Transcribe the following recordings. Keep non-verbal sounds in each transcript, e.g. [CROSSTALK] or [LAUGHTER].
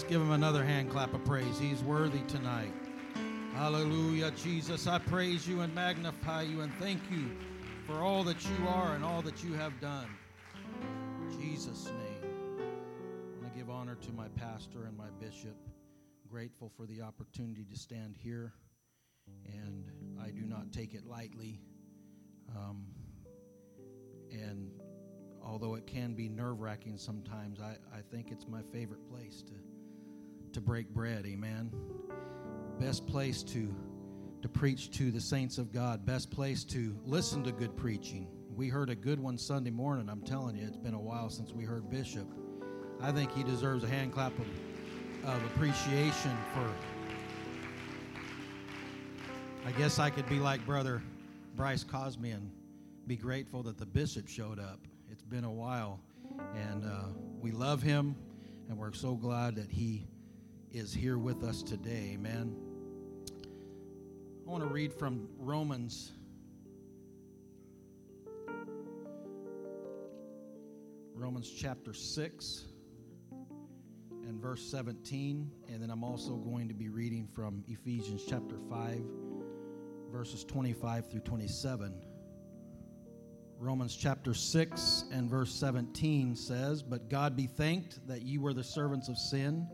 Let's give him another hand clap of praise. He's worthy tonight. Hallelujah, Jesus. I praise you and magnify you and thank you for all that you are and all that you have done. In Jesus' name. I want to give honor to my pastor and my bishop. Grateful for the opportunity to stand here, and I do not take it lightly. Um, and although it can be nerve wracking sometimes, I, I think it's my favorite place to, to break bread. Amen. Best place to, to preach to the saints of God, best place to listen to good preaching. We heard a good one Sunday morning. I'm telling you, it's been a while since we heard Bishop. I think he deserves a hand clap of, of appreciation for. I guess I could be like Brother Bryce Cosme and be grateful that the bishop showed up. It's been a while, and uh, we love him, and we're so glad that he is here with us today. Amen. I want to read from Romans. Romans chapter 6 and verse 17. And then I'm also going to be reading from Ephesians chapter 5, verses 25 through 27. Romans chapter 6 and verse 17 says, But God be thanked that you were the servants of sin,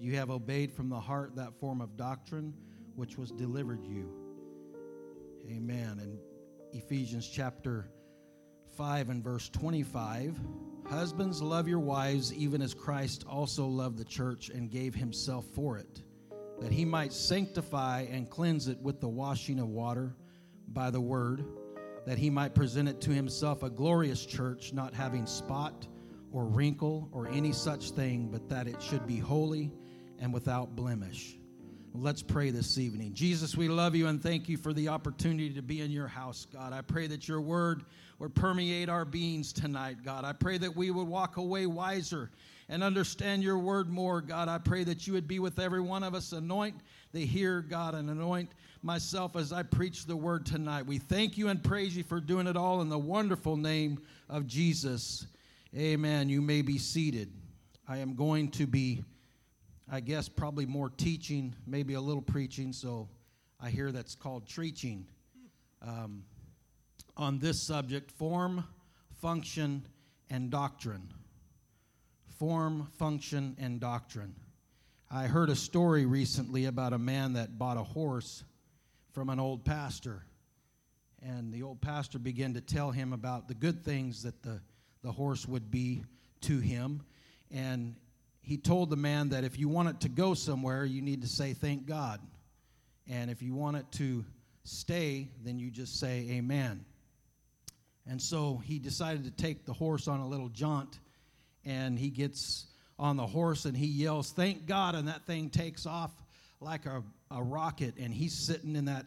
you have obeyed from the heart that form of doctrine which was delivered you. Amen. And Ephesians chapter 5 and verse 25 Husbands, love your wives, even as Christ also loved the church and gave himself for it, that he might sanctify and cleanse it with the washing of water by the word, that he might present it to himself a glorious church, not having spot or wrinkle or any such thing, but that it should be holy and without blemish. Let's pray this evening. Jesus, we love you and thank you for the opportunity to be in your house, God. I pray that your word would permeate our beings tonight, God. I pray that we would walk away wiser and understand your word more, God. I pray that you would be with every one of us. Anoint the hear, God, and anoint myself as I preach the word tonight. We thank you and praise you for doing it all in the wonderful name of Jesus. Amen. You may be seated. I am going to be I guess probably more teaching, maybe a little preaching. So I hear that's called treaching um, on this subject form, function, and doctrine. Form, function, and doctrine. I heard a story recently about a man that bought a horse from an old pastor. And the old pastor began to tell him about the good things that the, the horse would be to him. And he told the man that if you want it to go somewhere, you need to say, Thank God. And if you want it to stay, then you just say, Amen. And so he decided to take the horse on a little jaunt, and he gets on the horse and he yells, Thank God. And that thing takes off like a, a rocket, and he's sitting in that.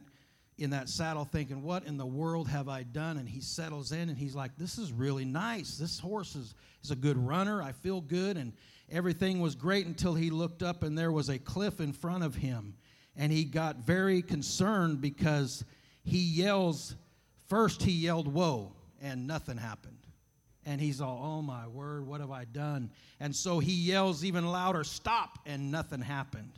In that saddle, thinking, What in the world have I done? And he settles in and he's like, This is really nice. This horse is, is a good runner. I feel good. And everything was great until he looked up and there was a cliff in front of him. And he got very concerned because he yells, first he yelled, Whoa, and nothing happened. And he's all, Oh my word, what have I done? And so he yells even louder, Stop, and nothing happened.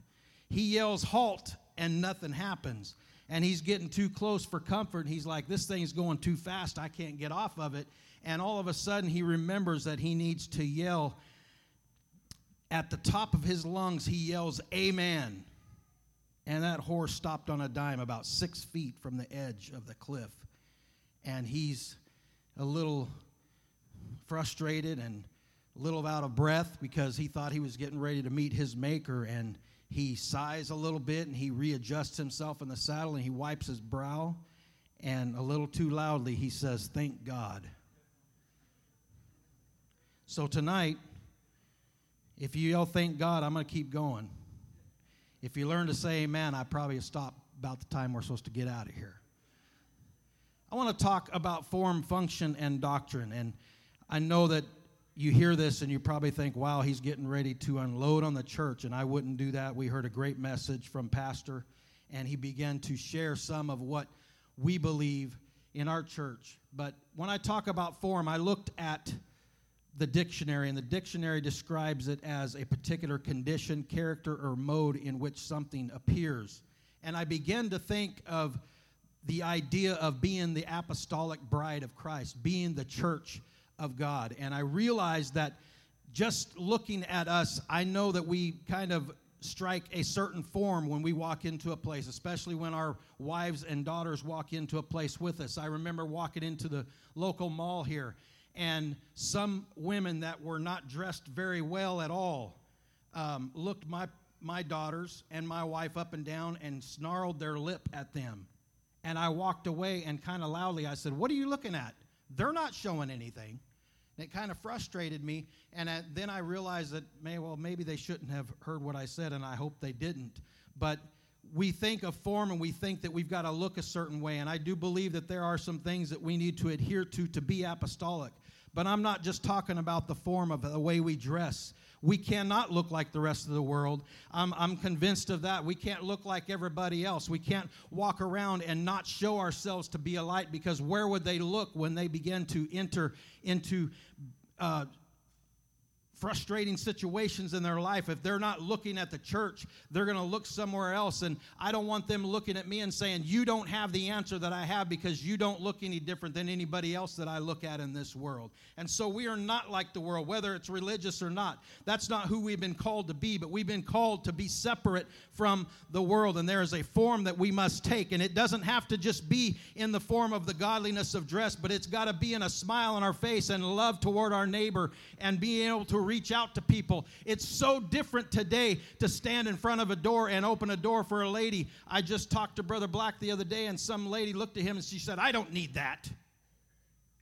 He yells, Halt, and nothing happens. And he's getting too close for comfort. He's like, This thing's going too fast. I can't get off of it. And all of a sudden, he remembers that he needs to yell at the top of his lungs, he yells, Amen. And that horse stopped on a dime about six feet from the edge of the cliff. And he's a little frustrated and a little out of breath because he thought he was getting ready to meet his maker. And he sighs a little bit and he readjusts himself in the saddle and he wipes his brow. And a little too loudly, he says, Thank God. So tonight, if you all thank God, I'm going to keep going. If you learn to say amen, I probably stop about the time we're supposed to get out of here. I want to talk about form, function, and doctrine. And I know that you hear this and you probably think, wow, he's getting ready to unload on the church. And I wouldn't do that. We heard a great message from Pastor, and he began to share some of what we believe in our church. But when I talk about form, I looked at the dictionary, and the dictionary describes it as a particular condition, character, or mode in which something appears. And I began to think of the idea of being the apostolic bride of Christ, being the church of God. And I realized that just looking at us, I know that we kind of strike a certain form when we walk into a place, especially when our wives and daughters walk into a place with us. I remember walking into the local mall here, and some women that were not dressed very well at all um, looked my my daughters and my wife up and down and snarled their lip at them. And I walked away and kind of loudly I said, What are you looking at? They're not showing anything. And it kind of frustrated me. And I, then I realized that, may, well, maybe they shouldn't have heard what I said, and I hope they didn't. But we think of form and we think that we've got to look a certain way. And I do believe that there are some things that we need to adhere to to be apostolic. But I'm not just talking about the form of the way we dress. We cannot look like the rest of the world. I'm, I'm convinced of that. We can't look like everybody else. We can't walk around and not show ourselves to be a light because where would they look when they begin to enter into uh, frustrating situations in their life, if they're not looking at the church, they're going to look somewhere else. And I don't want them looking at me and saying, You don't have the answer that I have because you don't look any different than anybody else that I look at in this world. And so we are not like the world, whether it's religious or not. That's not who we've been called to be, but we've been called to be separate from the world. And there is a form that we must take. And it doesn't have to just be in the form of the godliness of dress, but it's got to be in a smile on our face and love toward our neighbor and being able to reach out to people. It's so different today to stand in front of a door and open a door for a lady. I just talked to Brother Black the other day, and some lady looked at him and she said, I don't need that.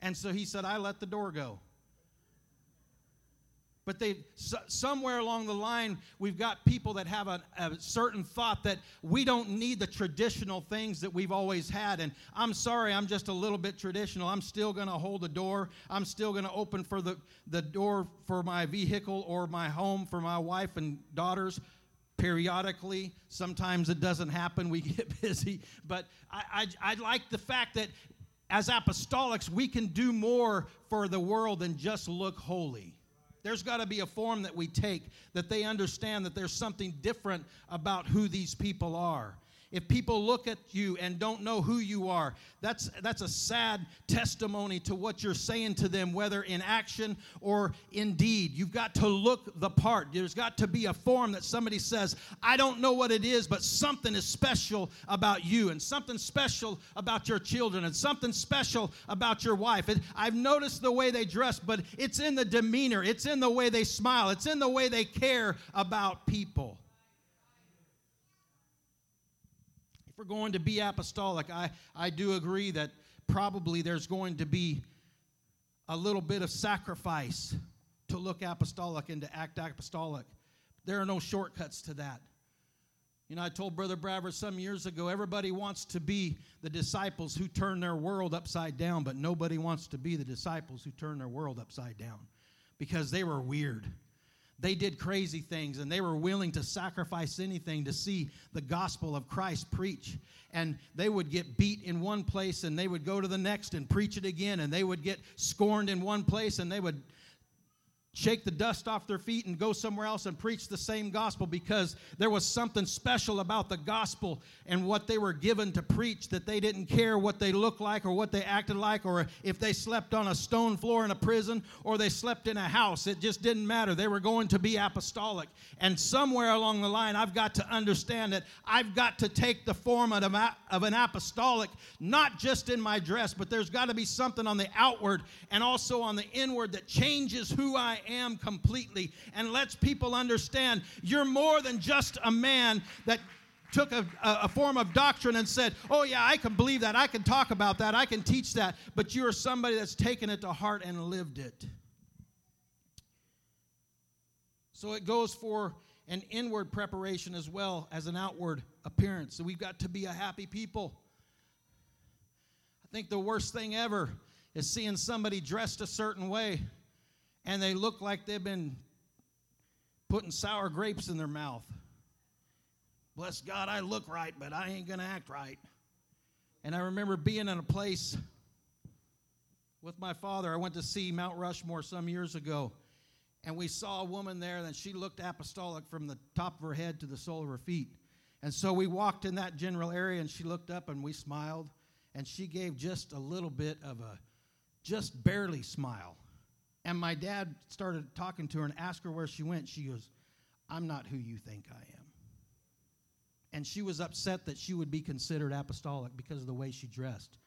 And so he said, I let the door go but they somewhere along the line we've got people that have a, a, certain thought that we don't need the traditional things that we've always had. And i'm sorry i'm just a little bit traditional. I'm still going to hold the door. I'm still going to open for the, the door for my vehicle or my home for my wife and daughters. Periodically sometimes it doesn't happen we [LAUGHS] get busy. But I, I, I like the fact that as apostolics we can do more for the world than just look holy there's got to be a form that we take that they understand that there's something different about who these people are. If people look at you and don't know who you are, that's, that's a sad testimony to what you're saying to them, whether in action or in deed. You've got to look the part. There's got to be a form that somebody says, I don't know what it is, but something is special about you, and something special about your children, and something special about your wife. I've noticed the way they dress, but it's in the demeanor, it's in the way they smile, it's in the way they care about people. We're going to be apostolic, I, I do agree that probably there's going to be a little bit of sacrifice to look apostolic and to act apostolic. There are no shortcuts to that. You know, I told Brother Bravers some years ago everybody wants to be the disciples who turn their world upside down, but nobody wants to be the disciples who turn their world upside down because they were weird they did crazy things and they were willing to sacrifice anything to see the gospel of Christ preach. And they would get beat in one place and they would go to the next and preach it again. And they would get scorned in one place and they would shake the dust off their feet and go somewhere else and preach the same gospel because there was something special about the gospel and what they were given to preach that they didn't care what they looked like or what they acted like or if they slept on a stone floor in a prison or they slept in a house. It just didn't matter. They were going to be apostolic. And somewhere along the line, I've got to understand that I've got to take the form of an apostolic, not just in my dress, but there's got to be something on the outward and also on the inward that changes who I am completely and lets people understand you're more than just a man that took a, a, form of doctrine and said, Oh, yeah, I can believe that. I can talk about that. I can teach that. But you're somebody that's taken it to heart and lived it. So it goes for an inward preparation as well as an outward appearance. So we've got to be a happy people. I think the worst thing ever is seeing somebody dressed a certain way and they look like they've been putting sour grapes in their mouth. Bless God, I look right, but I ain't going to act right. And I remember being in a place with my father. I went to see Mount Rushmore some years ago, and we saw a woman there, and she looked apostolic from the top of her head to the sole of her feet. And so we walked in that general area, and she looked up, and we smiled, and she gave just a little bit of a, just barely smile. And my dad started talking to her and asked her where she went. She goes, I'm not who you think I am. And she was upset that she would be considered apostolic because of the way she dressed.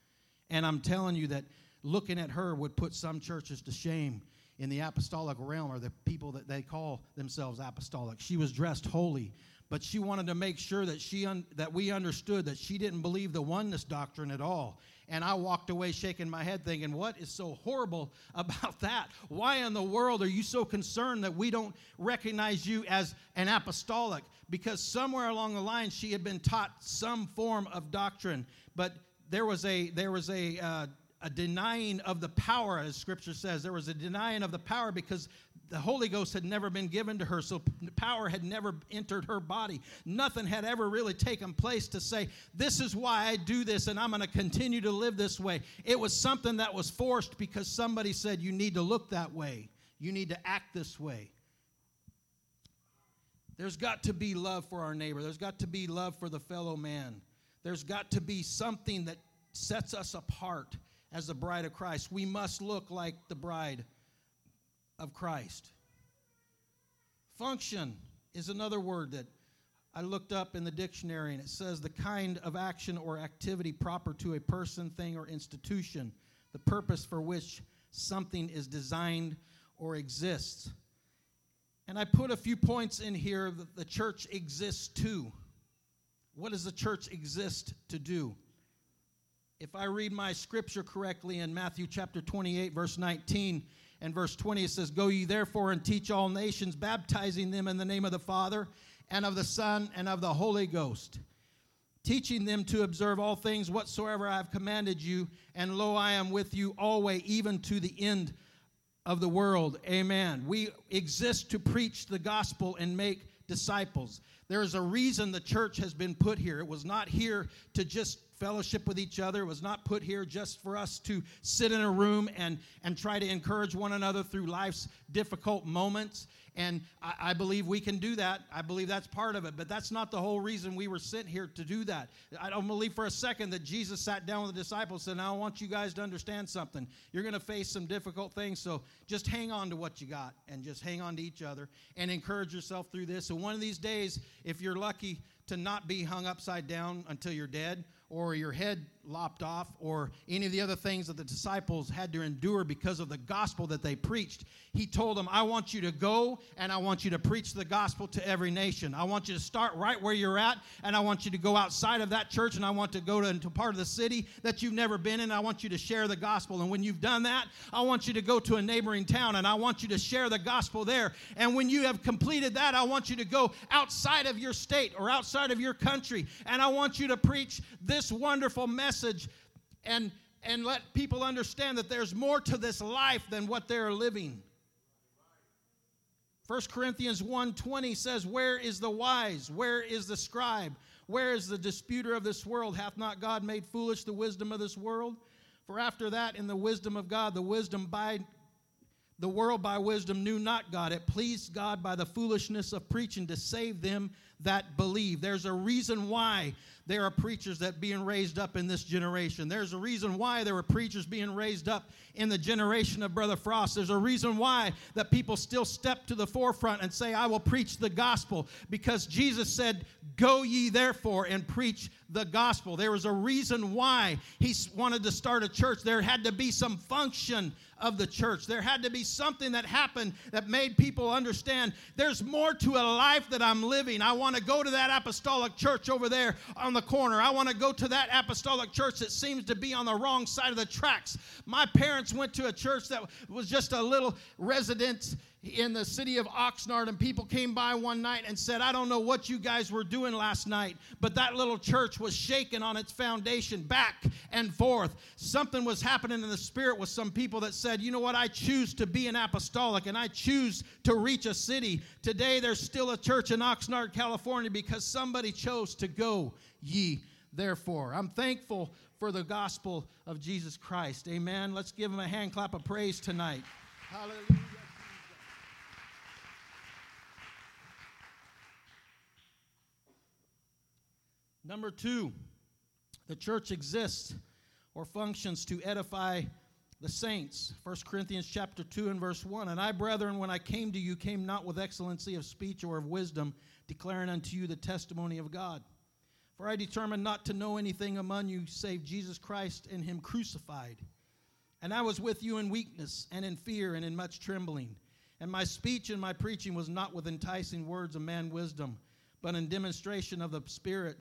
And I'm telling you that looking at her would put some churches to shame in the apostolic realm or the people that they call themselves apostolic. She was dressed holy, but she wanted to make sure that she un- that we understood that she didn't believe the oneness doctrine at all. And I walked away shaking my head thinking, what is so horrible [LAUGHS] about that? Why in the world are you so concerned that we don't recognize you as an apostolic? Because somewhere along the line she had been taught some form of doctrine, but there was a there was a uh, a denying of the power, as Scripture says. There was a denying of the power because the Holy Ghost had never been given to her, so power had never entered her body. Nothing had ever really taken place to say, This is why I do this, and I'm going to continue to live this way. It was something that was forced because somebody said, You need to look that way, you need to act this way. There's got to be love for our neighbor, there's got to be love for the fellow man, there's got to be something that sets us apart as the bride of Christ. We must look like the bride of Christ. Function is another word that I looked up in the dictionary, and it says the kind of action or activity proper to a person, thing, or institution, the purpose for which something is designed or exists. And I put a few points in here that the church exists to. What does the church exist to do? If I read my scripture correctly in Matthew chapter 28, verse 19 and verse 20, it says, Go ye therefore and teach all nations, baptizing them in the name of the Father and of the Son and of the Holy Ghost, teaching them to observe all things whatsoever I have commanded you. And lo, I am with you always, even to the end of the world. Amen. We exist to preach the gospel and make disciples. There is a reason the church has been put here. It was not here to just fellowship with each other. It was not put here just for us to sit in a room and, and try to encourage one another through life's difficult moments. And I, I, believe we can do that. I believe that's part of it. But that's not the whole reason we were sent here to do that. I don't believe for a second that Jesus sat down with the disciples and said, Now I want you guys to understand something. You're going to face some difficult things, so just hang on to what you got and just hang on to each other and encourage yourself through this. And one of these days, if you're lucky to not be hung upside down until you're dead, or your head lopped off or any of the other things that the disciples had to endure because of the gospel that they preached. He told them, I want you to go and I want you to preach the gospel to every nation. I want you to start right where you're at and I want you to go outside of that church and I want to go to, into part of the city that you've never been in. I want you to share the gospel. And when you've done that, I want you to go to a neighboring town and I want you to share the gospel there. And when you have completed that, I want you to go outside of your state or outside of your country and I want you to preach this wonderful message message and, and let people understand that there's more to this life than what they're living. 1 Corinthians 1:20 says, "Where is the wise? Where is the scribe? Where is the disputer of this world? Hath not God made foolish the wisdom of this world? For after that in the wisdom of God, the wisdom by the world by wisdom knew not God. It pleased God by the foolishness of preaching to save them that believe. There's a reason why there are preachers that being raised up in this generation. There's a reason why there were preachers being raised up in the generation of Brother Frost. There's a reason why that people still step to the forefront and say, I will preach the gospel because Jesus said, Go ye therefore and preach the gospel. There was a reason why he wanted to start a church. There had to be some function of the church. There had to be something that happened that made people understand there's more to a life that I'm living. I want to go to that apostolic church over there on the corner. I want to go to that apostolic church that seems to be on the wrong side of the tracks. My parents went to a church that was just a little residence in the city of Oxnard, and people came by one night and said, I don't know what you guys were doing last night, but that little church was shaking on its foundation back and forth. Something was happening in the spirit with some people that said, You know what? I choose to be an apostolic and I choose to reach a city. Today, there's still a church in Oxnard, California, because somebody chose to go ye therefore. I'm thankful for the gospel of Jesus Christ. Amen. Let's give him a hand clap of praise tonight. Hallelujah. Number two, the church exists or functions to edify the saints. 1 Corinthians chapter 2 and verse 1. And I, brethren, when I came to you, came not with excellency of speech or of wisdom, declaring unto you the testimony of God. For I determined not to know anything among you save Jesus Christ and him crucified. And I was with you in weakness and in fear and in much trembling. And my speech and my preaching was not with enticing words of man wisdom, but in demonstration of the Spirit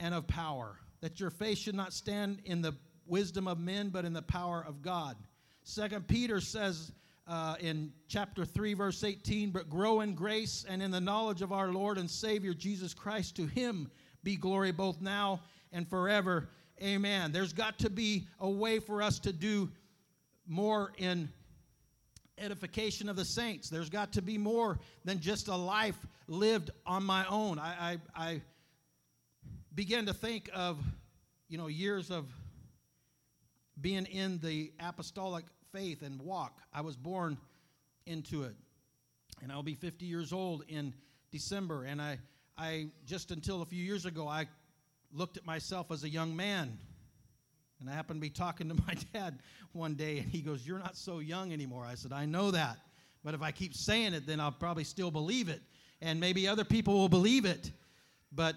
and of power, that your faith should not stand in the wisdom of men, but in the power of God. Second Peter says uh, in chapter 3, verse 18, but grow in grace and in the knowledge of our Lord and Savior Jesus Christ. To him be glory both now and forever. Amen. There's got to be a way for us to do more in edification of the saints. There's got to be more than just a life lived on my own. I, I, I began to think of, you know, years of being in the apostolic faith and walk. I was born into it. And I'll be 50 years old in December. And I, I just until a few years ago, I looked at myself as a young man. And I happened to be talking to my [LAUGHS] dad one day, and he goes, You're not so young anymore. I said, I know that. But if I keep saying it, then I'll probably still believe it. And maybe other people will believe it. But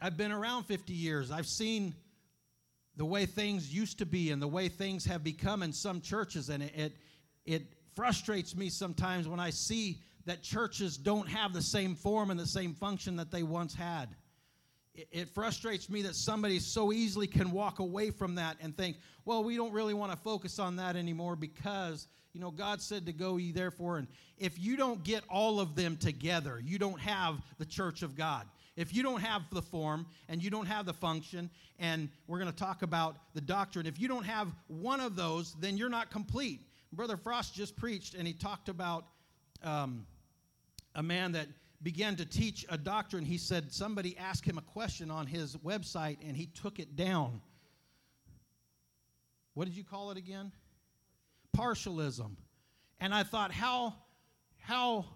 I've been around 50 years. I've seen the way things used to be and the way things have become in some churches and it, it, it frustrates me sometimes when I see that churches don't have the same form and the same function that they once had. It, it frustrates me that somebody so easily can walk away from that and think, well, we don't really want to focus on that anymore because, you know, God said to go ye therefore. And if you don't get all of them together, you don't have the church of God. If you don't have the form and you don't have the function, and we're going to talk about the doctrine, if you don't have one of those, then you're not complete. Brother Frost just preached, and he talked about um, a man that began to teach a doctrine. He said somebody asked him a question on his website, and he took it down. What did you call it again? Partialism. And I thought, how, how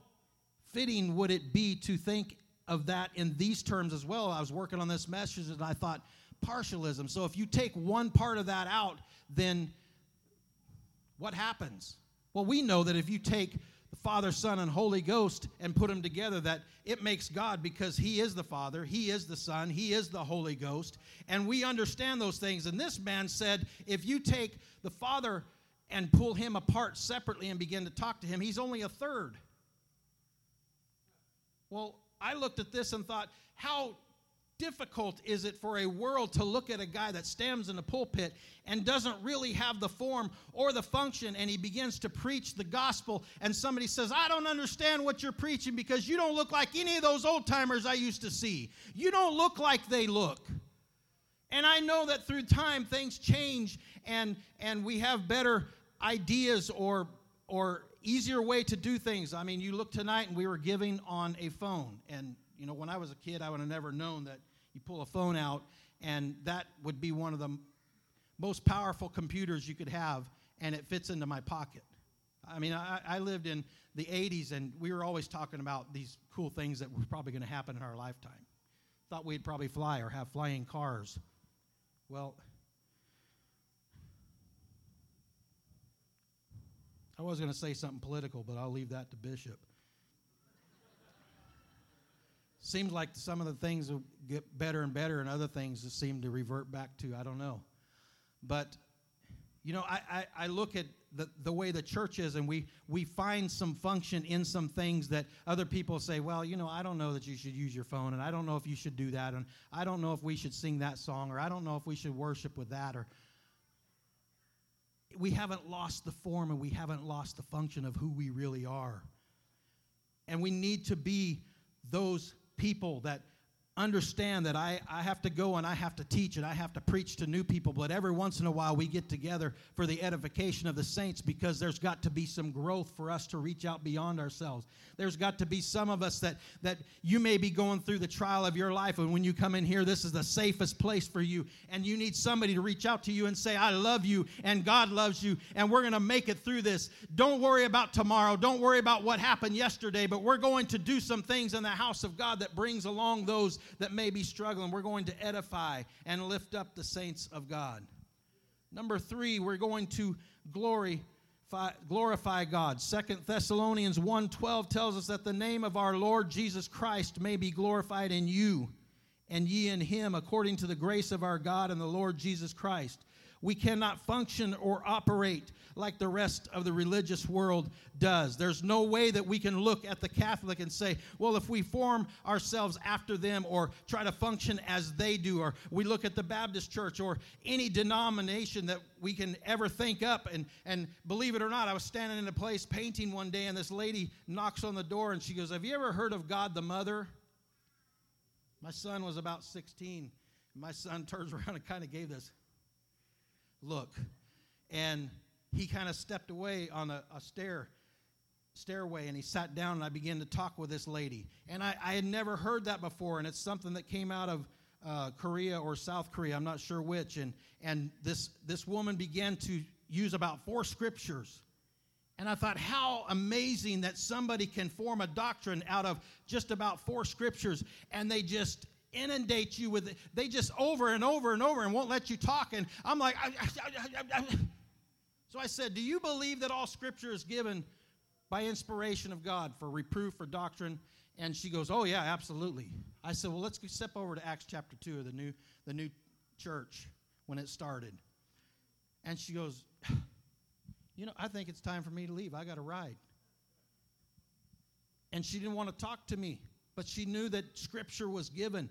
fitting would it be to think of that in these terms as well. I was working on this message and I thought, partialism. So if you take one part of that out, then what happens? Well, we know that if you take the Father, Son, and Holy Ghost and put them together, that it makes God because He is the Father, He is the Son, He is the Holy Ghost. And we understand those things. And this man said, if you take the Father and pull Him apart separately and begin to talk to Him, He's only a third. Well, I looked at this and thought, how difficult is it for a world to look at a guy that stands in a pulpit and doesn't really have the form or the function and he begins to preach the gospel and somebody says i don't understand what you're preaching because you don't look like any of those old timers i used to see. You don't look like they look. And i know that through time things change and and we have better ideas or or easier way to do things. I mean, you look tonight and we were giving on a phone. And, you know, when I was a kid, I would have never known that you pull a phone out and that would be one of the most powerful computers you could have and it fits into my pocket. I mean, I, I lived in the 80s and we were always talking about these cool things that were probably going to happen in our lifetime. Thought we'd probably fly or have flying cars. Well, I was going to say something political, but I'll leave that to Bishop. Seems like some of the things will get better and better, and other things just seem to revert back to, I don't know. But, you know, I, I, I look at the, the way the church is, and we, we find some function in some things that other people say, well, you know, I don't know that you should use your phone, and I don't know if you should do that, and I don't know if we should sing that song, or I don't know if we should worship with that, or we haven't lost the form and we haven't lost the function of who we really are. And we need to be those people that understand that I, I have to go and I have to teach and I have to preach to new people, but every once in a while we get together for the edification of the saints because there's got to be some growth for us to reach out beyond ourselves. There's got to be some of us that, that you may be going through the trial of your life, and when you come in here, this is the safest place for you, and you need somebody to reach out to you and say, I love you, and God loves you, and we're going to make it through this. Don't worry about tomorrow. Don't worry about what happened yesterday, but we're going to do some things in the house of God that brings along those that may be struggling. We're going to edify and lift up the saints of God. Number three, we're going to glory glorify God. Second Thessalonians 1:12 tells us that the name of our Lord Jesus Christ may be glorified in you and ye in him according to the grace of our God and the Lord Jesus Christ. We cannot function or operate like the rest of the religious world does. There's no way that we can look at the Catholic and say, well, if we form ourselves after them or try to function as they do, or we look at the Baptist church or any denomination that we can ever think up. And, and believe it or not, I was standing in a place painting one day, and this lady knocks on the door and she goes, Have you ever heard of God the Mother? My son was about 16. My son turns [LAUGHS] around and kind of gave this look. And he kind of stepped away on a, a, stair stairway and he sat down and I began to talk with this lady. And I, I had never heard that before, and it's something that came out of uh, Korea or South Korea, I'm not sure which. And, and this, this woman began to use about four scriptures. And I thought, how amazing that somebody can form a doctrine out of just about four scriptures and they just inundate you with it. They just over and over and over and won't let you talk. And I'm like, I, I, I, so I said, Do you believe that all scripture is given by inspiration of God for reproof, for doctrine? And she goes, Oh, yeah, absolutely. I said, Well, let's step over to Acts chapter 2 of the new, the new church when it started. And she goes, You know, I think it's time for me to leave. I got to ride. And she didn't want to talk to me but she knew that Scripture was given.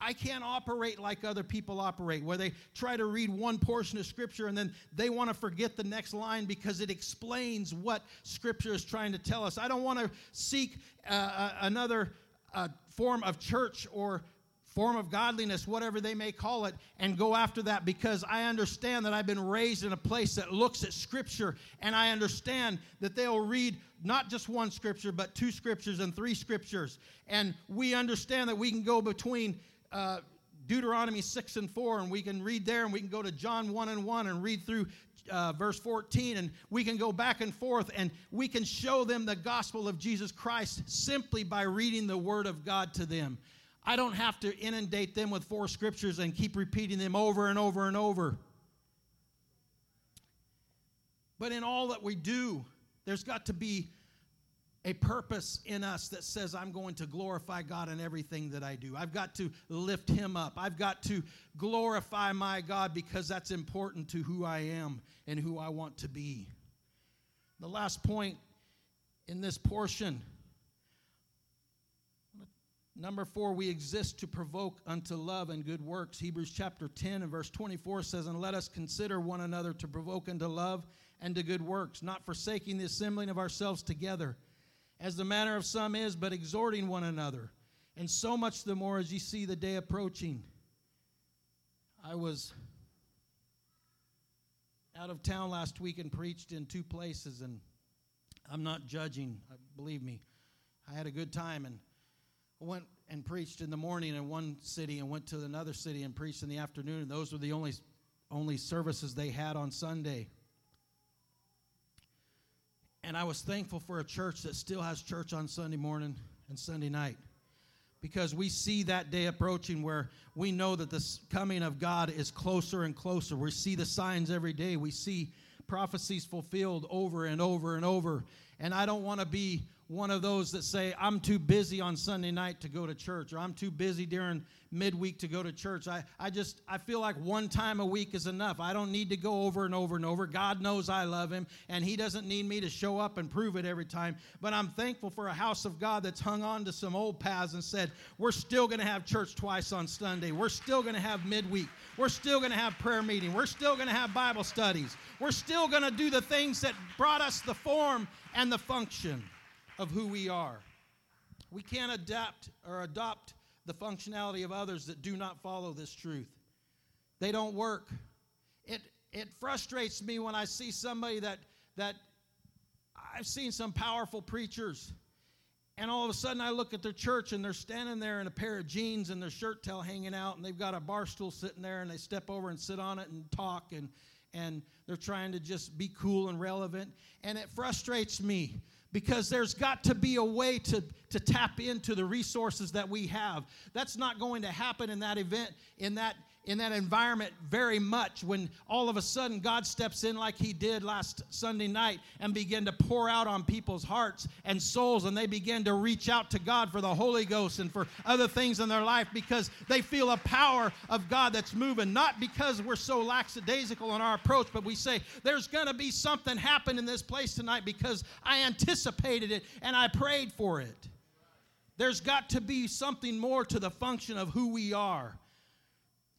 I can't operate like other people operate, where they try to read one portion of Scripture and then they want to forget the next line because it explains what Scripture is trying to tell us. I don't want to seek uh, uh another uh, form of church or form of godliness, whatever they may call it, and go after that because I understand that I've been raised in a place that looks at Scripture and I understand that they'll read not just one Scripture, but two Scriptures and three Scriptures. And we understand that we can go between. Uh, Deuteronomy 6 and 4, and we can read there, and we can go to John 1 and 1 and read through uh, verse 14, and we can go back and forth, and we can show them the gospel of Jesus Christ simply by reading the Word of God to them. I don't have to inundate them with four scriptures and keep repeating them over and over and over. But in all that we do, there's got to be a purpose in us that says, I'm going to glorify God in everything that I do. I've got to lift Him up. I've got to glorify my God because that's important to who I am and who I want to be. The last point in this portion Number four, we exist to provoke unto love and good works. Hebrews chapter 10 and verse 24 says, And let us consider one another to provoke unto love and to good works, not forsaking the assembling of ourselves together, as the manner of some is, but exhorting one another. And so much the more as ye see the day approaching. I was out of town last week and preached in two places, and I'm not judging, believe me. I had a good time, and went and preached in the morning in one city and went to another city and preached in the afternoon. And those were the only, only services they had on Sunday. And I was thankful for a church that still has church on Sunday morning and Sunday night. Because we see that day approaching where we know that the coming of God is closer and closer. We see the signs every day. We see prophecies fulfilled over and over and over. And I don't want to be one of those that say, I'm too busy on Sunday night to go to church, or I'm too busy during midweek to go to church. I, I just, I feel like one time a week is enough. I don't need to go over and over and over. God knows I love Him, and He doesn't need me to show up and prove it every time. But I'm thankful for a house of God that's hung on to some old paths and said, We're still going to have church twice on Sunday. We're still going to have midweek. We're still going to have prayer meeting. We're still going to have Bible studies. We're still going to do the things that brought us the form and the function of who we are. We can't adapt or adopt the functionality of others that do not follow this truth. They don't work. It, it frustrates me when I see somebody that, that I've seen some powerful preachers, and all of a sudden I look at their church and they're standing there in a pair of jeans and their shirt tail hanging out, and they've got a bar stool sitting there, and they step over and sit on it and talk, and, and they're trying to just be cool and relevant. And it frustrates me because there's got to be a way to, to tap into the resources that we have. That's not going to happen in that event, in that in that environment very much when all of a sudden God steps in like he did last Sunday night and begin to pour out on people's hearts and souls and they begin to reach out to God for the Holy Ghost and for other things in their life because they feel a power of God that's moving. Not because we're so lackadaisical in our approach but we say there's going to be something happen in this place tonight because I anticipated it and I prayed for it. There's got to be something more to the function of who we are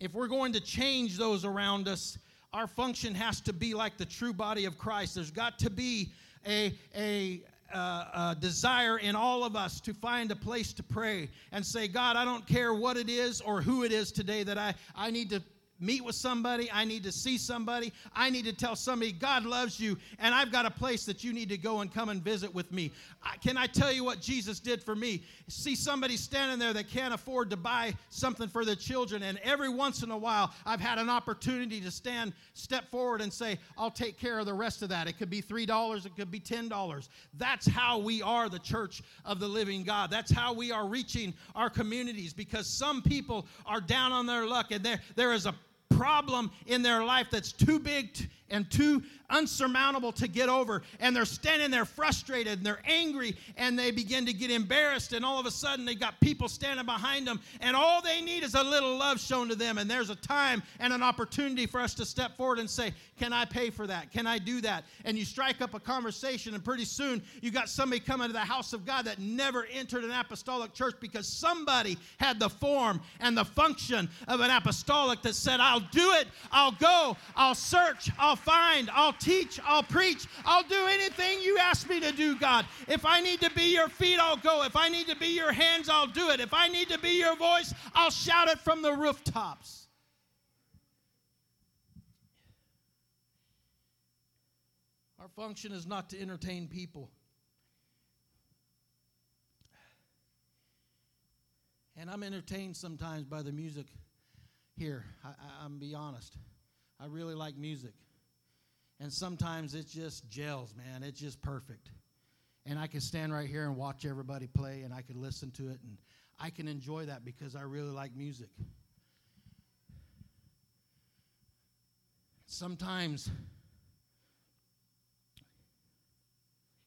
if we're going to change those around us, our function has to be like the true body of Christ. There's got to be a, a, uh, desire in all of us to find a place to pray and say, God, I don't care what it is or who it is today that I, I need to meet with somebody, I need to see somebody, I need to tell somebody God loves you, and I've got a place that you need to go and come and visit with me. I, can I tell you what Jesus did for me? See somebody standing there that can't afford to buy something for their children, and every once in a while, I've had an opportunity to stand, step forward, and say, I'll take care of the rest of that. It could be $3, it could be $10. That's how we are the church of the living God. That's how we are reaching our communities because some people are down on their luck, and there, there is a problem in their life that's too big and too unsurmountable to get over. And they're standing there frustrated and they're angry and they begin to get embarrassed. And all of a sudden, they got people standing behind them. And all they need is a little love shown to them. And there's a time and an opportunity for us to step forward and say, Can I pay for that? Can I do that? And you strike up a conversation. And pretty soon, you got somebody coming to the house of God that never entered an apostolic church because somebody had the form and the function of an apostolic that said, I'll do it. I'll go. I'll search. I'll find, I'll teach, I'll preach, I'll do anything you ask me to do, God. If I need to be your feet, I'll go. If I need to be your hands, I'll do it. If I need to be your voice, I'll shout it from the rooftops. Our function is not to entertain people. And I'm entertained sometimes by the music here. I, am be honest. I really like music. And sometimes it just gels, man. It's just perfect. And I can stand right here and watch everybody play, and I can listen to it, and I can enjoy that because I really like music. Sometimes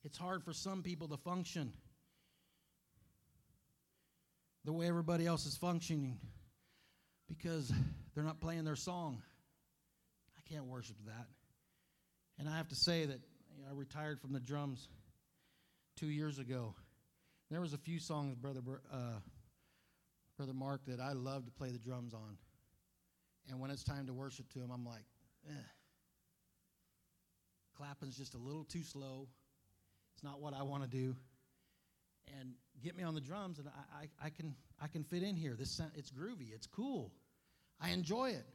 it's hard for some people to function the way everybody else is functioning because they're not playing their song. I can't worship that. And I have to say that you know, I retired from the drums two years ago. There was a few songs, brother, uh, brother Mark, that I love to play the drums on. And when it's time to worship to him, I'm like, eh. Clapping's just a little too slow. It's not what I want to do. And get me on the drums, and I, I, I can I can fit in here. This it's groovy. It's cool. I enjoy it.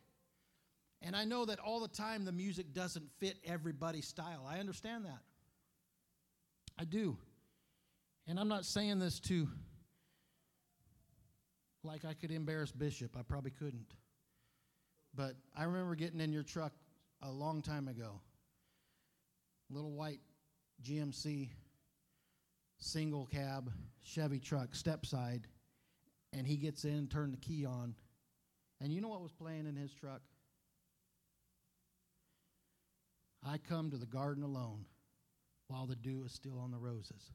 And I know that all the time the music doesn't fit everybody's style. I understand that. I do. And I'm not saying this to like I could embarrass Bishop. I probably couldn't. But I remember getting in your truck a long time ago. Little white GMC single cab Chevy truck, step side, and he gets in, turned the key on. And you know what was playing in his truck? I come to the garden alone while the dew is still on the roses.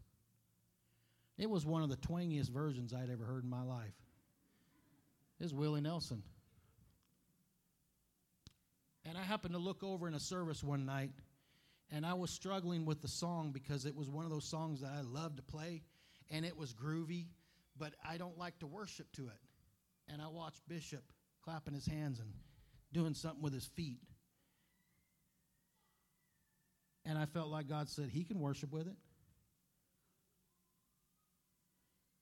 It was one of the twangiest versions I'd ever heard in my life. It was Willie Nelson. And I happened to look over in a service one night, and I was struggling with the song because it was one of those songs that I love to play, and it was groovy, but I don't like to worship to it. And I watched Bishop clapping his hands and doing something with his feet. And I felt like God said, He can worship with it.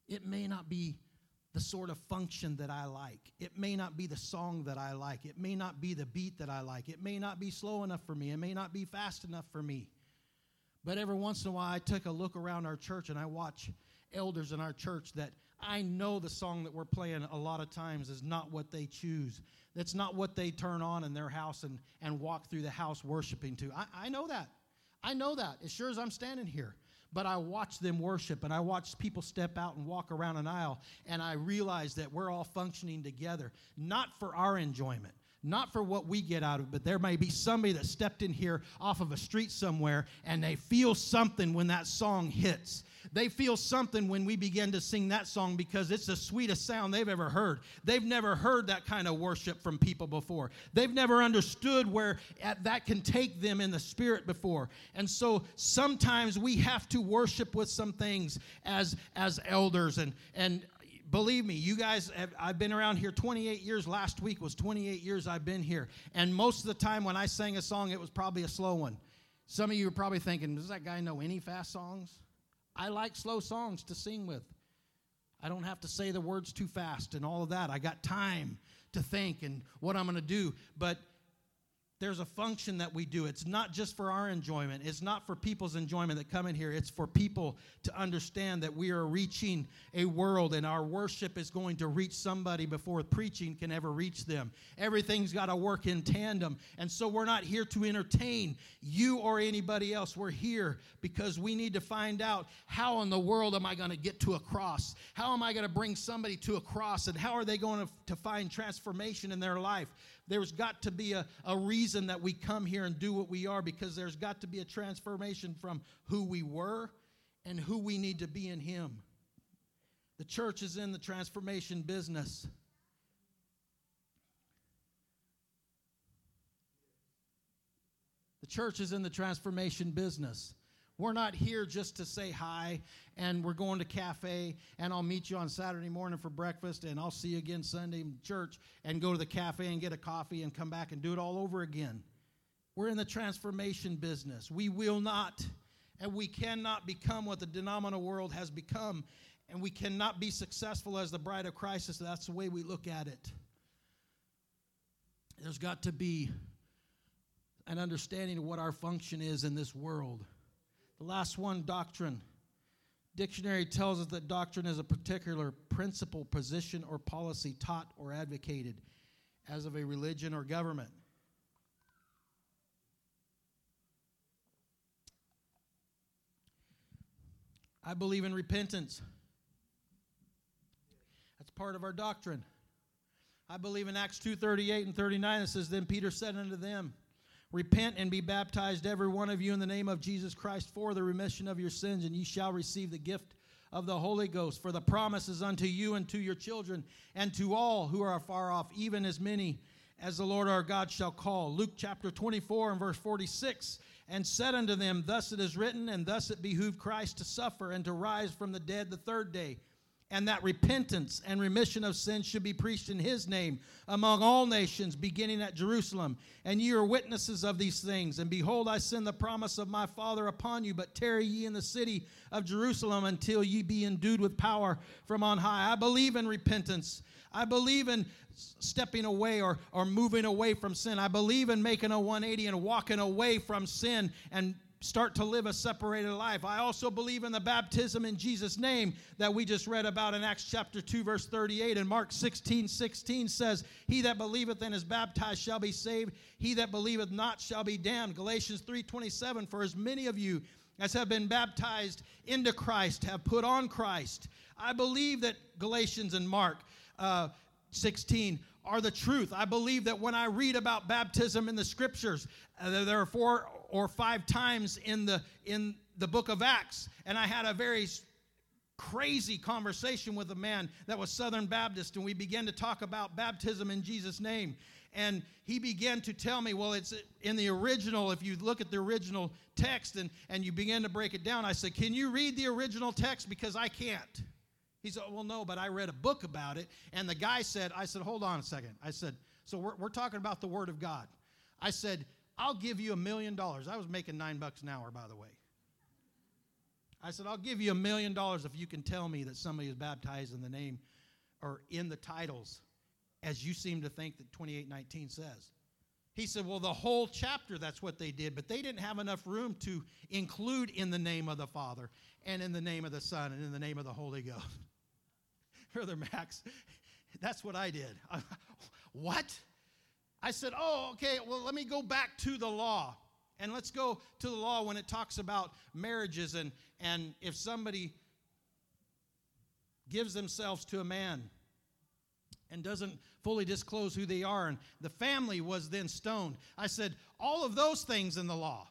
It may not be the sort of function that I like. It may not be the song that I like. It may not be the beat that I like. It may not be slow enough for me. It may not be fast enough for me. But every once in a while, I take a look around our church and I watch elders in our church that I know the song that we're playing a lot of times is not what they choose. That's not what they turn on in their house and, and walk through the house worshiping to. I, I know that. I know that as sure as I'm standing here. But I watch them worship and I watch people step out and walk around an aisle and I realize that we're all functioning together, not for our enjoyment, not for what we get out of it, but there may be somebody that stepped in here off of a street somewhere and they feel something when that song hits. They feel something when we begin to sing that song because it's the sweetest sound they've ever heard. They've never heard that kind of worship from people before. They've never understood where that can take them in the spirit before. And so sometimes we have to worship with some things as as elders and and believe me, you guys have, I've been around here 28 years. Last week was 28 years I've been here. And most of the time when I sang a song, it was probably a slow one. Some of you are probably thinking, does that guy know any fast songs? I like slow songs to sing with. I don't have to say the words too fast and all of that. I got time to think and what I'm going to do. But there's a function that we do. It's not just for our enjoyment, it's not for people's enjoyment that come in here. It's for people to understand that we are reaching a world and our worship is going to reach somebody before preaching can ever reach them. Everything's got to work in tandem. And so we're not here to entertain you or anybody else. We're here because we need to find out how in the world am I going to get to a cross? How am I going to bring somebody to a cross? And how are they going to, find transformation in their life? There's got to be a, a reason that we come here and do what we are because there's got to be a transformation from who we were and who we need to be in Him. The church is in the transformation business. The church is in the transformation business. We're not here just to say hi and we're going to cafe and I'll meet you on Saturday morning for breakfast and I'll see you again Sunday in church and go to the cafe and get a coffee and come back and do it all over again. We're in the transformation business. We will not and we cannot become what the denominational world has become and we cannot be successful as the bride of Christ. So that's the way we look at it. There's got to be an understanding of what our function is in this world. The last one, doctrine. Dictionary tells us that doctrine is a particular principle, position, or policy taught or advocated as of a religion or government. I believe in repentance. That's part of our doctrine. I believe in Acts 2:38 and 39 it says then Peter said unto them Repent and be baptized, every one of you, in the name of Jesus Christ for the remission of your sins, and ye shall receive the gift of the Holy Ghost. For the promise is unto you and to your children, and to all who are afar off, even as many as the Lord our God shall call. Luke chapter 24 and verse 46 and said unto them, Thus it is written, and thus it behooved Christ to suffer and to rise from the dead the third day and that repentance and remission of sins should be preached in his name among all nations, beginning at Jerusalem. And ye are witnesses of these things. And behold, I send the promise of my Father upon you, but tarry ye in the city of Jerusalem until ye be endued with power from on high. I believe in repentance. I believe in stepping away or, or moving away from sin. I believe in making a 180 and walking away from sin and start to live a separated life. I also believe in the baptism in Jesus' name that we just read about in Acts chapter 2, verse 38. And Mark 16, 16 says, He that believeth and is baptized shall be saved, he that believeth not shall be damned. Galatians 3, 27, For as many of you as have been baptized into Christ have put on Christ. I believe that Galatians and Mark uh, 16 are the truth. I believe that when I read about baptism in the scriptures, uh, there are four or five times in the in the book of Acts, and I had a very crazy conversation with a man that was Southern Baptist, and we began to talk about baptism in Jesus' name. And he began to tell me, well, it's in the original, if you look at the original text and, and you begin to break it down, I said, Can you read the original text? Because I can't. He said, Well, no, but I read a book about it. And the guy said, I said, Hold on a second. I said, So we're, we're talking about the Word of God. I said, I'll give you a million dollars. I was making nine bucks an hour, by the way. I said, I'll give you a million dollars if you can tell me that somebody is baptized in the name or in the titles as you seem to think that 2819 says. He said, Well, the whole chapter, that's what they did, but they didn't have enough room to include in the name of the Father and in the name of the Son and in the name of the Holy Ghost. [LAUGHS] Brother Max, that's what I did. [LAUGHS] what? I said, Oh, okay, well, let me go back to the law. And let's go to the law when it talks about marriages and, and if somebody gives themselves to a man and doesn't fully disclose who they are. And the family was then stoned. I said, all of those things in the law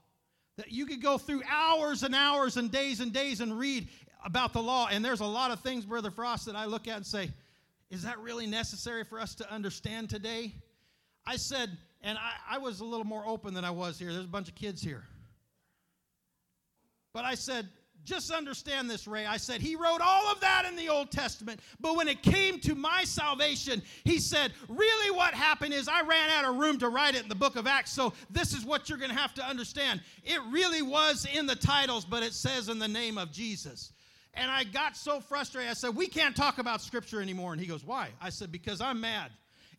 that you could go through hours and hours and days and days and read about the law. And there's a lot of things, Brother Frost, that I look at and say, is that really necessary for us to understand today? I said, and I, I was a little more open than I was here. There's a bunch of kids here. But I said, just understand this, Ray. I said, He wrote all of that in the Old Testament, but when it came to my salvation, He said, Really, what happened is I ran out of room to write it in the book of Acts, so this is what you're going to have to understand. It really was in the titles, but it says in the name of Jesus. And I got so frustrated. I said, We can't talk about Scripture anymore. And he goes, Why? I said, Because I'm mad.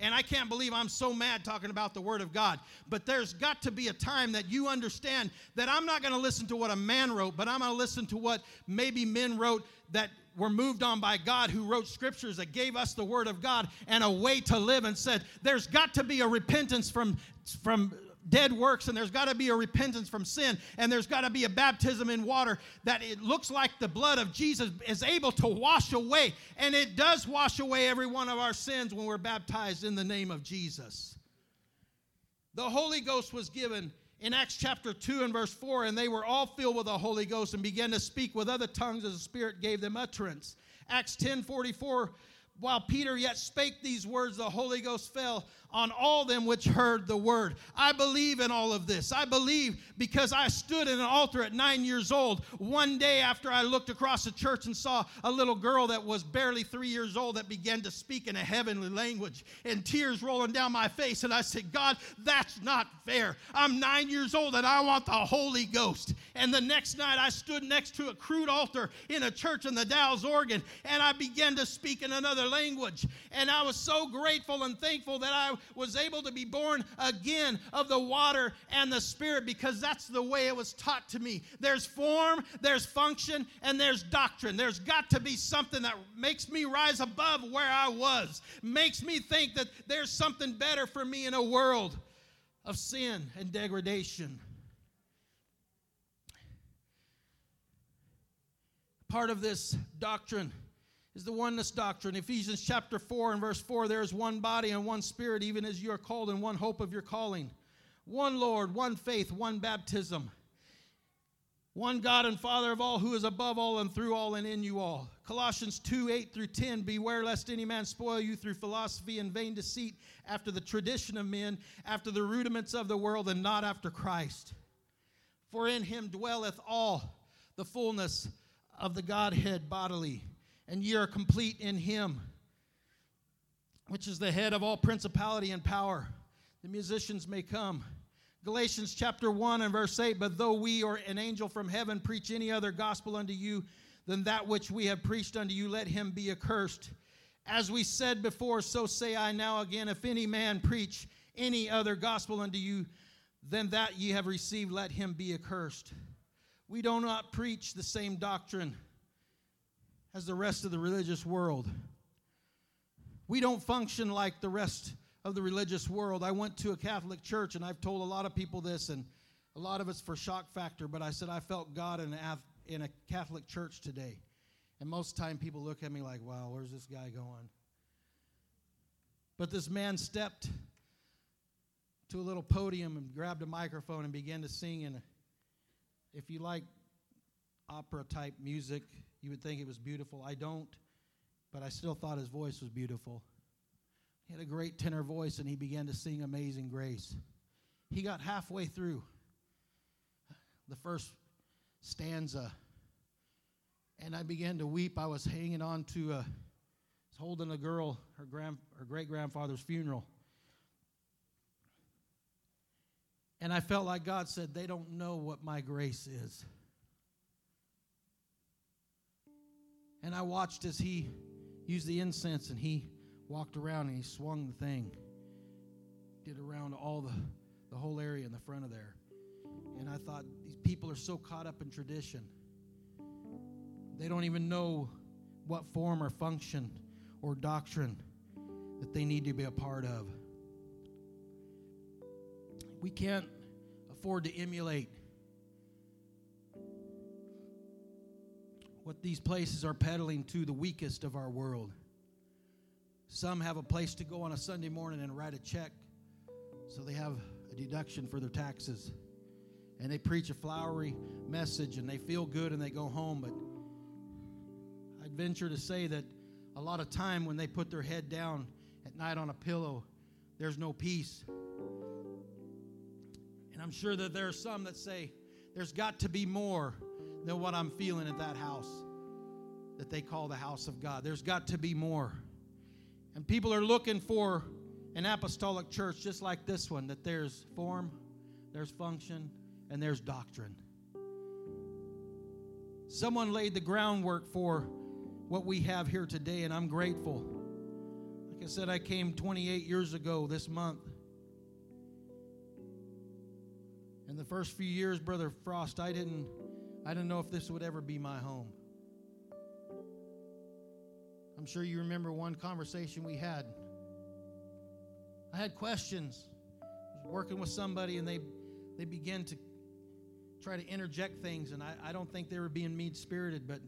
And I can't believe I'm so mad talking about the Word of God. But there's got to be a time that you understand that I'm not going to listen to what a man wrote, but I'm going to listen to what maybe men wrote that were moved on by God who wrote scriptures that gave us the word of God and a way to live and said there's got to be a repentance from from dead works and there's got to be a repentance from sin and there's got to be a baptism in water that it looks like the blood of Jesus is able to wash away and it does wash away every one of our sins when we're baptized in the name of Jesus. The Holy Ghost was given in Acts chapter 2 and verse 4 and they were all filled with the Holy Ghost and began to speak with other tongues as the Spirit gave them utterance. Acts 10 44 while Peter yet spake these words, the Holy Ghost fell on all them which heard the word. I believe in all of this. I believe because I stood in an altar at nine years old one day after I looked across the church and saw a little girl that was barely three years old that began to speak in a heavenly language and tears rolling down my face. And I said, God, that's not fair. I'm nine years old and I want the Holy Ghost. And the next night I stood next to a crude altar in a church in the Dalles, Oregon, and I began to speak in another language. And I was so grateful and thankful that I was able to be born again of the water and the Spirit because that's the way it was taught to me. There's form, there's function, and there's doctrine. There's got to be something that makes me rise above where I was, makes me think that there's something better for me in a world of sin and degradation. Part of this doctrine is the oneness doctrine. Ephesians chapter 4 and verse 4 there is one body and one spirit, even as you are called in one hope of your calling. One Lord, one faith, one baptism. One God and Father of all, who is above all and through all and in you all. Colossians 2 8 through 10 Beware lest any man spoil you through philosophy and vain deceit, after the tradition of men, after the rudiments of the world, and not after Christ. For in him dwelleth all the fullness of the Godhead bodily and ye are complete in him, which is the head of all principality and power. The musicians may come. Galatians chapter 1 and verse 8 But though we or an angel from heaven preach any other gospel unto you than that which we have preached unto you, let him be accursed. As we said before, so say I now again if any man preach any other gospel unto you than that ye have received, let him be accursed. We do not preach the same doctrine as the rest of the religious world. We don't function like the rest of the religious world. I went to a Catholic church, and I've told a lot of people this, and a lot of it's for shock factor, but I said I felt God in a, in a Catholic church today. And most time people look at me like, wow, where's this guy going? But this man stepped to a little podium and grabbed a microphone and began to sing. And if you like opera type music, you would think it was beautiful. I don't, but I still thought his voice was beautiful. He had a great tenor voice and he began to sing Amazing Grace. He got halfway through the first stanza and I began to weep. I was hanging on to a, holding a girl, her, grand, her great grandfather's funeral. And I felt like God said, They don't know what my grace is. And I watched as he used the incense and he walked around and he swung the thing, did around all the, the whole area in the front of there. And I thought, these people are so caught up in tradition. They don't even know what form or function or doctrine that they need to be a part of. We can't afford to emulate what these places are peddling to the weakest of our world. Some have a place to go on a Sunday morning and write a check so they have a deduction for their taxes. And they preach a flowery message and they feel good and they go home. But I'd venture to say that a lot of time when they put their head down at night on a pillow, there's no peace. And I'm sure that there are some that say, there's got to be more than what I'm feeling at that house that they call the house of God. There's got to be more. And people are looking for an apostolic church just like this one that there's form, there's function, and there's doctrine. Someone laid the groundwork for what we have here today, and I'm grateful. Like I said, I came 28 years ago this month. In the first few years, Brother Frost, I didn't I didn't know if this would ever be my home. I'm sure you remember one conversation we had. I had questions. I was working with somebody and they they began to try to interject things, and I, I don't think they were being mean spirited, but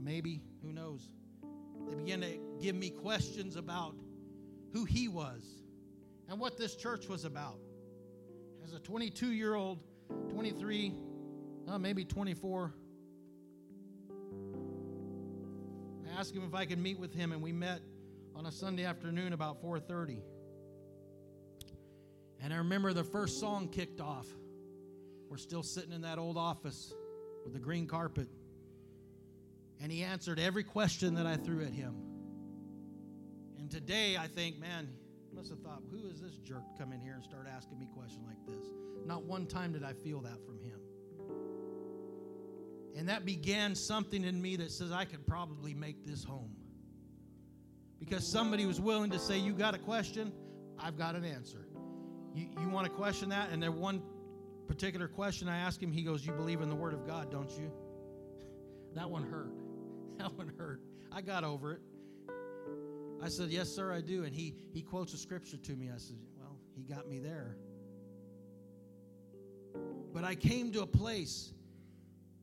maybe, who knows? They began to give me questions about who he was and what this church was about. As a 22 year old, 23, uh, maybe 24, I asked him if I could meet with him, and we met on a Sunday afternoon about 4:30. And I remember the first song kicked off. We're still sitting in that old office with the green carpet. And he answered every question that I threw at him. And today I think, man, must have thought, who is this jerk come in here and start asking me questions like this? Not one time did I feel that from him. And that began something in me that says I could probably make this home. Because somebody was willing to say, You got a question? I've got an answer. You, you want to question that? And then one particular question I asked him, he goes, You believe in the Word of God, don't you? [LAUGHS] That one hurt. [LAUGHS] That one hurt. I got over it. I said, Yes, sir, I do. And he, he quotes a scripture to me. I said, Well, he got me there. But I came to a place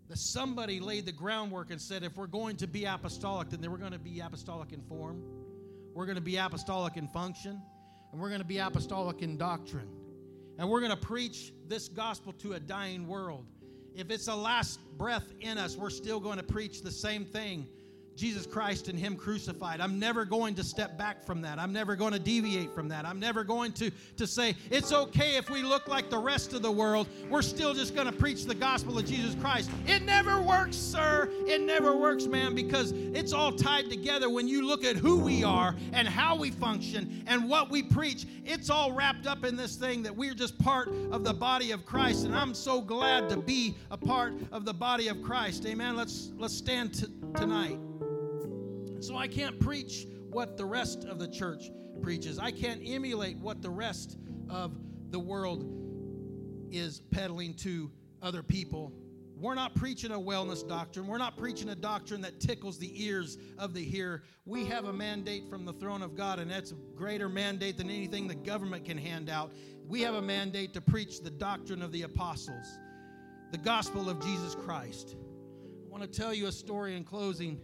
that somebody laid the groundwork and said, if we're going to be apostolic, then we're going to be apostolic in form, we're going to be apostolic in function, and we're going to be apostolic in doctrine. And we're going to preach this gospel to a dying world. If it's the last breath in us, we're still going to preach the same thing Jesus Christ and Him crucified. I'm never going to step back from that. I'm never going to deviate from that. I'm never going to, to say, it's okay if we look like the rest of the world. We're still just going to preach the gospel of Jesus Christ. It never works, sir. It never works, man, because it's all tied together when you look at who we are and how we function and what we preach. It's all wrapped up in this thing that we're just part of the body of Christ. And I'm so glad to be a part of the body of Christ. Amen. Let's let's stand t- tonight. So I can't preach what the rest of the church preaches. I can't emulate what the rest of the world is peddling to other people. We're not preaching a wellness doctrine. We're not preaching a doctrine that tickles the ears of the hearer. We have a mandate from the throne of God, and that's a greater mandate than anything the government can hand out. We have a mandate to preach the doctrine of the apostles, the gospel of Jesus Christ. I want to tell you a story in closing.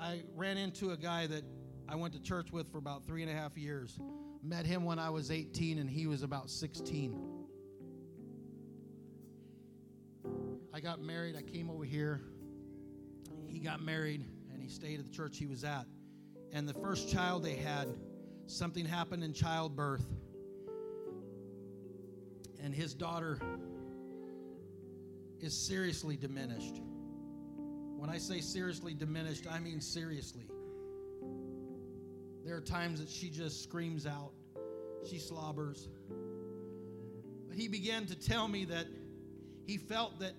I ran into a guy that I went to church with for about three and a half years. Met him when I was 18 and he was about 16. I got married. I came over here. He got married and he stayed at the church he was at. And the first child they had, something happened in childbirth. And his daughter is seriously diminished. When I say seriously diminished, I mean seriously. There are times that she just screams out, she slobbers. But he began to tell me that he felt that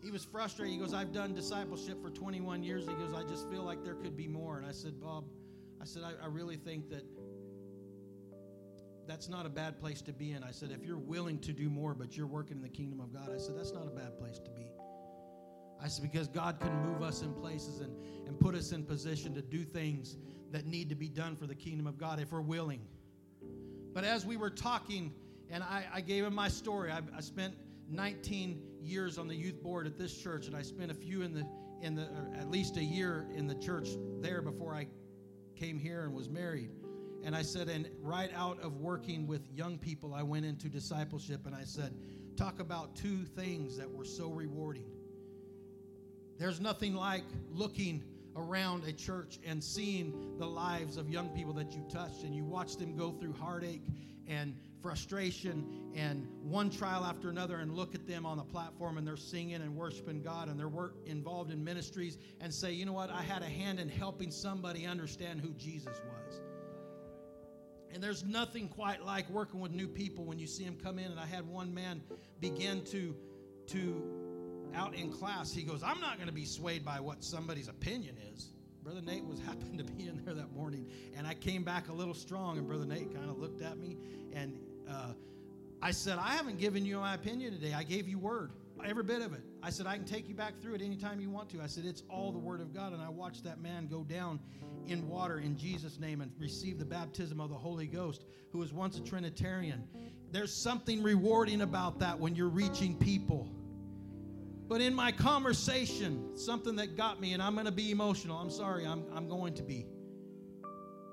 he was frustrated. He goes, I've done discipleship for 21 years. He goes, I just feel like there could be more. And I said, Bob, I said, I, I really think that that's not a bad place to be in. I said, if you're willing to do more, but you're working in the kingdom of God, I said, that's not a bad place to be. I said, because God can move us in places and, and put us in position to do things that need to be done for the kingdom of God if we're willing. But as we were talking, and I, I gave him my story, I, I, spent 19 years on the youth board at this church, and I spent a few in the in the at least a year in the church there before I came here and was married. And I said, and right out of working with young people, I went into discipleship, and I said, talk about two things that were so rewarding. There's nothing like looking around a church and seeing the lives of young people that you touched and you watch them go through heartache and frustration and one trial after another and look at them on the platform and they're singing and worshiping God and they're involved in ministries and say, you know what, I had a hand in helping somebody understand who Jesus was. And there's nothing quite like working with new people when you see them come in. And I had one man begin to, to out in class, he goes, I'm not going to be swayed by what somebody's opinion is. Brother Nate was [LAUGHS] happened to be in there that morning, and I came back a little strong, and Brother Nate kind of looked at me, and uh, I said, I haven't given you my opinion today. I gave you word, every bit of it. I said, I can take you back through it anytime you want to. I said, it's all the word of God, and I watched that man go down in water in Jesus' name and receive the baptism of the Holy Ghost, who was once a Trinitarian. There's something rewarding about that when you're reaching people. But in my conversation, something that got me, and I'm going to be emotional. I'm sorry, I'm, I'm going to be.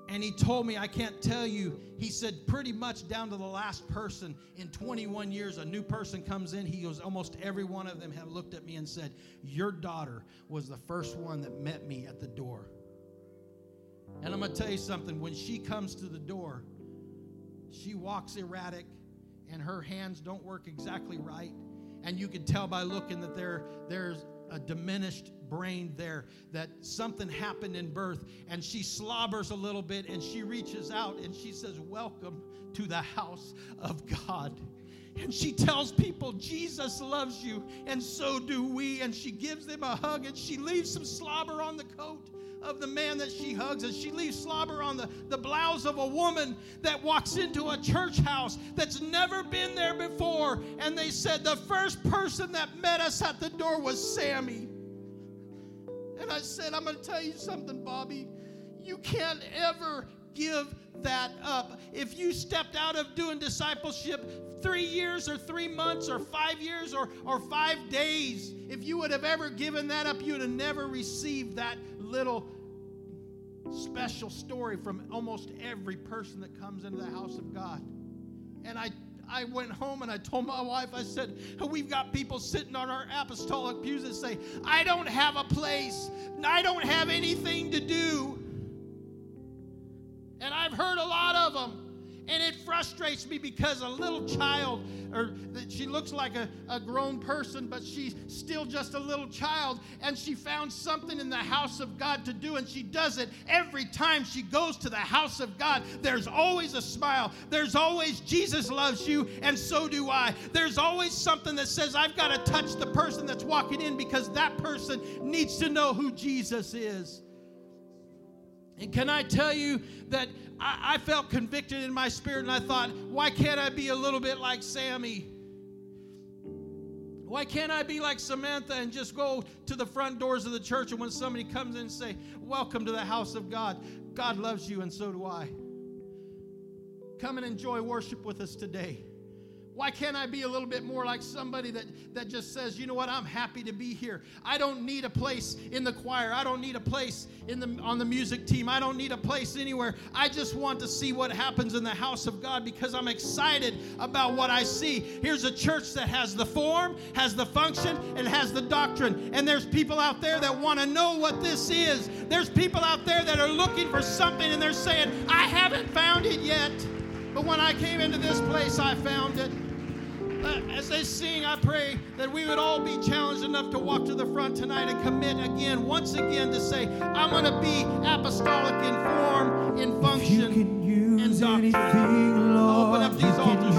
And he told me, I can't tell you. He said, pretty much down to the last person in 21 years, a new person comes in. He goes, almost every one of them have looked at me and said, Your daughter was the first one that met me at the door. And I'm going to tell you something. When she comes to the door, she walks erratic and her hands don't work exactly right and you can tell by looking that there, there's a diminished brain there, that something happened in birth. And she slobbers a little bit and she reaches out and she says, Welcome to the house of God. And she tells people, Jesus loves you, and so do we. And she gives them a hug and she leaves some slobber on the coat of the man that she hugs, and she leaves slobber on the, the blouse of a woman that walks into a church house that's never been there before. And they said, The first person that met us at the door was Sammy. And I said, I'm going to tell you something, Bobby. You can't ever give that up. If you stepped out of doing discipleship three years or three months or five years or, or five days, if you would have ever given that up, you would have never received that little special story from almost every person that comes into the house of God. And I I went home and I told my wife, I said, We've got people sitting on our apostolic pews that say, I don't have a place, I don't have anything to do. And I've heard a lot of them. And it frustrates me because a little child, or she looks like a, a grown person, but she's still just a little child, and she found something in the house of God to do, and she does it every time she goes to the house of God. There's always a smile. There's always Jesus loves you, and so do I. There's always something that says, I've got to touch the person that's walking in because that person needs to know who Jesus is. And can I tell you that I, I, felt convicted in my spirit and I thought, why can't I be a little bit like Sammy? Why can't I be like Samantha and just go to the front doors of the church and when somebody comes in and say, Welcome to the house of God, God loves you and so do I. Come and enjoy worship with us today. Why can't I be a little bit more like somebody that, that just says, you know what, I'm happy to be here. I don't need a place in the choir. I don't need a place in the, on the music team. I don't need a place anywhere. I just want to see what happens in the house of God because I'm excited about what I see. Here's a church that has the form, has the function, and has the doctrine. And there's people out there that want to know what this is. There's people out there that are looking for something and they're saying, I haven't found it yet. But when I came into this place, I found it Uh, as they sing, I pray that we would all be challenged enough to walk to the front tonight and commit again, once again, to say, I'm going to be apostolic in form, in function, in doctrine. Anything, Lord, Open up these altars